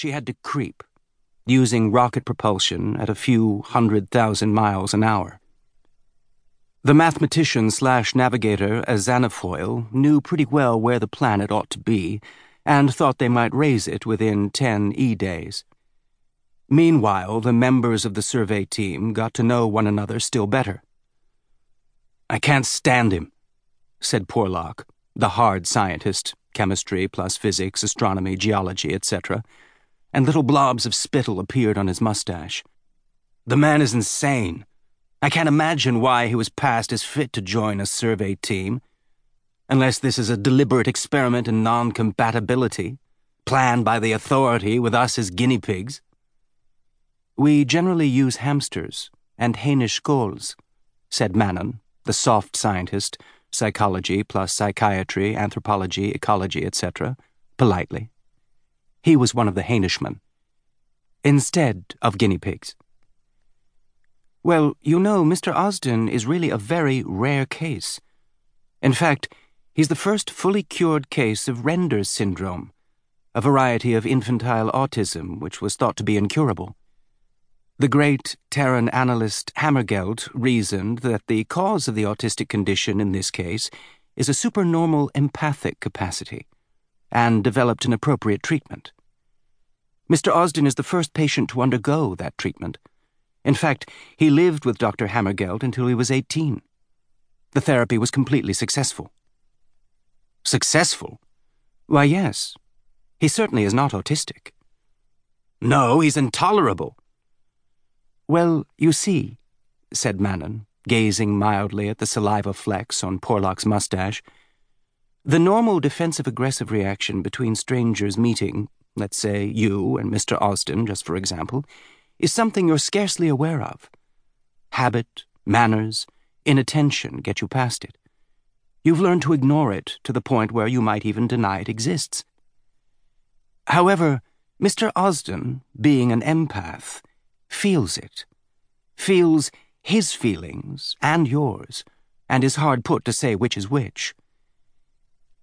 she had to creep, using rocket propulsion at a few hundred thousand miles an hour. The mathematician slash navigator Asnanifoil knew pretty well where the planet ought to be and thought they might raise it within 10 E days. Meanwhile, the members of the survey team got to know one another still better. I can't stand him, said Porlock, the hard scientist, chemistry plus physics, astronomy, geology, etc., and little blobs of spittle appeared on his mustache. The man is insane. I can't imagine why he was passed as fit to join a survey team. Unless this is a deliberate experiment in non compatibility, planned by the authority with us as guinea pigs. We generally use hamsters and Hainish ghouls, said Mannon, the soft scientist, psychology plus psychiatry, anthropology, ecology, etc., politely. He was one of the Hainishmen. Instead of guinea pigs. Well, you know, Mr. Osden is really a very rare case. In fact, he's the first fully cured case of Render's syndrome, a variety of infantile autism which was thought to be incurable. The great Terran analyst Hammergeld reasoned that the cause of the autistic condition in this case is a supernormal empathic capacity, and developed an appropriate treatment. Mr. Osden is the first patient to undergo that treatment. In fact, he lived with Dr. Hammergeld until he was 18. The therapy was completely successful. Successful? Why, yes. He certainly is not autistic. No, he's intolerable. Well, you see, said Mannon, gazing mildly at the saliva flecks on Porlock's mustache, the normal defensive aggressive reaction between strangers meeting, let's say you and Mr. Osden, just for example, is something you're scarcely aware of. Habit, manners, inattention get you past it. You've learned to ignore it to the point where you might even deny it exists. However, Mr. Osden, being an empath, feels it, feels his feelings and yours, and is hard put to say which is which.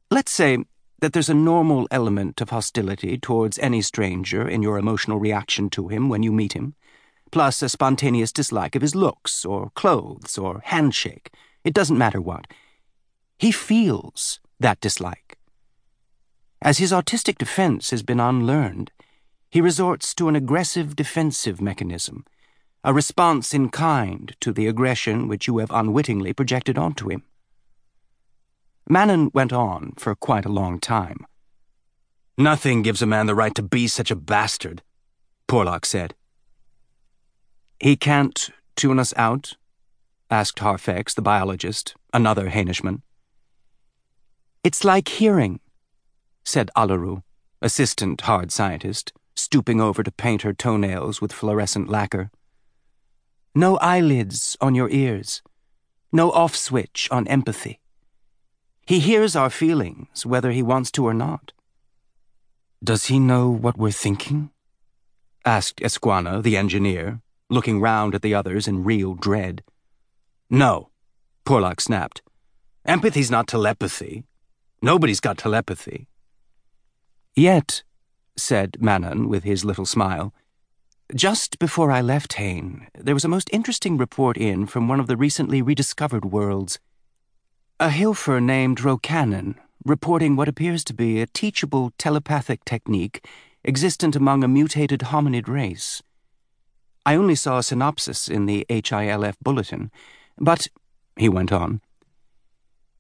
Let's say that there's a normal element of hostility towards any stranger in your emotional reaction to him when you meet him, plus a spontaneous dislike of his looks, or clothes, or handshake. It doesn't matter what. He feels that dislike. As his autistic defense has been unlearned, he resorts to an aggressive defensive mechanism, a response in kind to the aggression which you have unwittingly projected onto him. Mannon went on for quite a long time. Nothing gives a man the right to be such a bastard, Porlock said. He can't tune us out? asked Harfex, the biologist, another Hainishman. It's like hearing, said Olleroo, assistant hard scientist, stooping over to paint her toenails with fluorescent lacquer. No eyelids on your ears, no off switch on empathy. He hears our feelings, whether he wants to or not. Does he know what we're thinking? asked Eskwana, the engineer, looking round at the others in real dread. No, Porlock snapped. Empathy's not telepathy. Nobody's got telepathy. Yet, said Mannon with his little smile, just before I left Hain, there was a most interesting report in from one of the recently rediscovered worlds. A Hilfer named Rocannon, reporting what appears to be a teachable telepathic technique existent among a mutated hominid race. I only saw a synopsis in the HILF bulletin, but, he went on,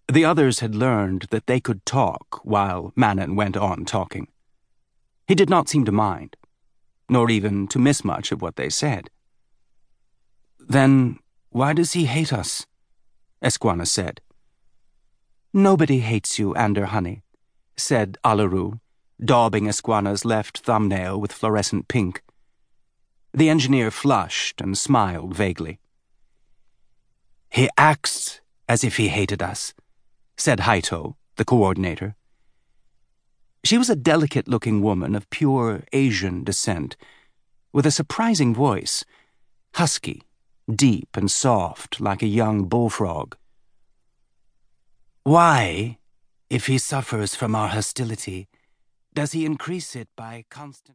the others had learned that they could talk while Mannon went on talking. He did not seem to mind, nor even to miss much of what they said. Then why does he hate us? Eskwana said. Nobody hates you, Ander Honey, said Olleroo, daubing Eskwana's left thumbnail with fluorescent pink. The engineer flushed and smiled vaguely. He acts as if he hated us, said Haito, the coordinator. She was a delicate looking woman of pure Asian descent, with a surprising voice, husky, deep and soft like a young bullfrog. Why, if he suffers from our hostility, does he increase it by constant?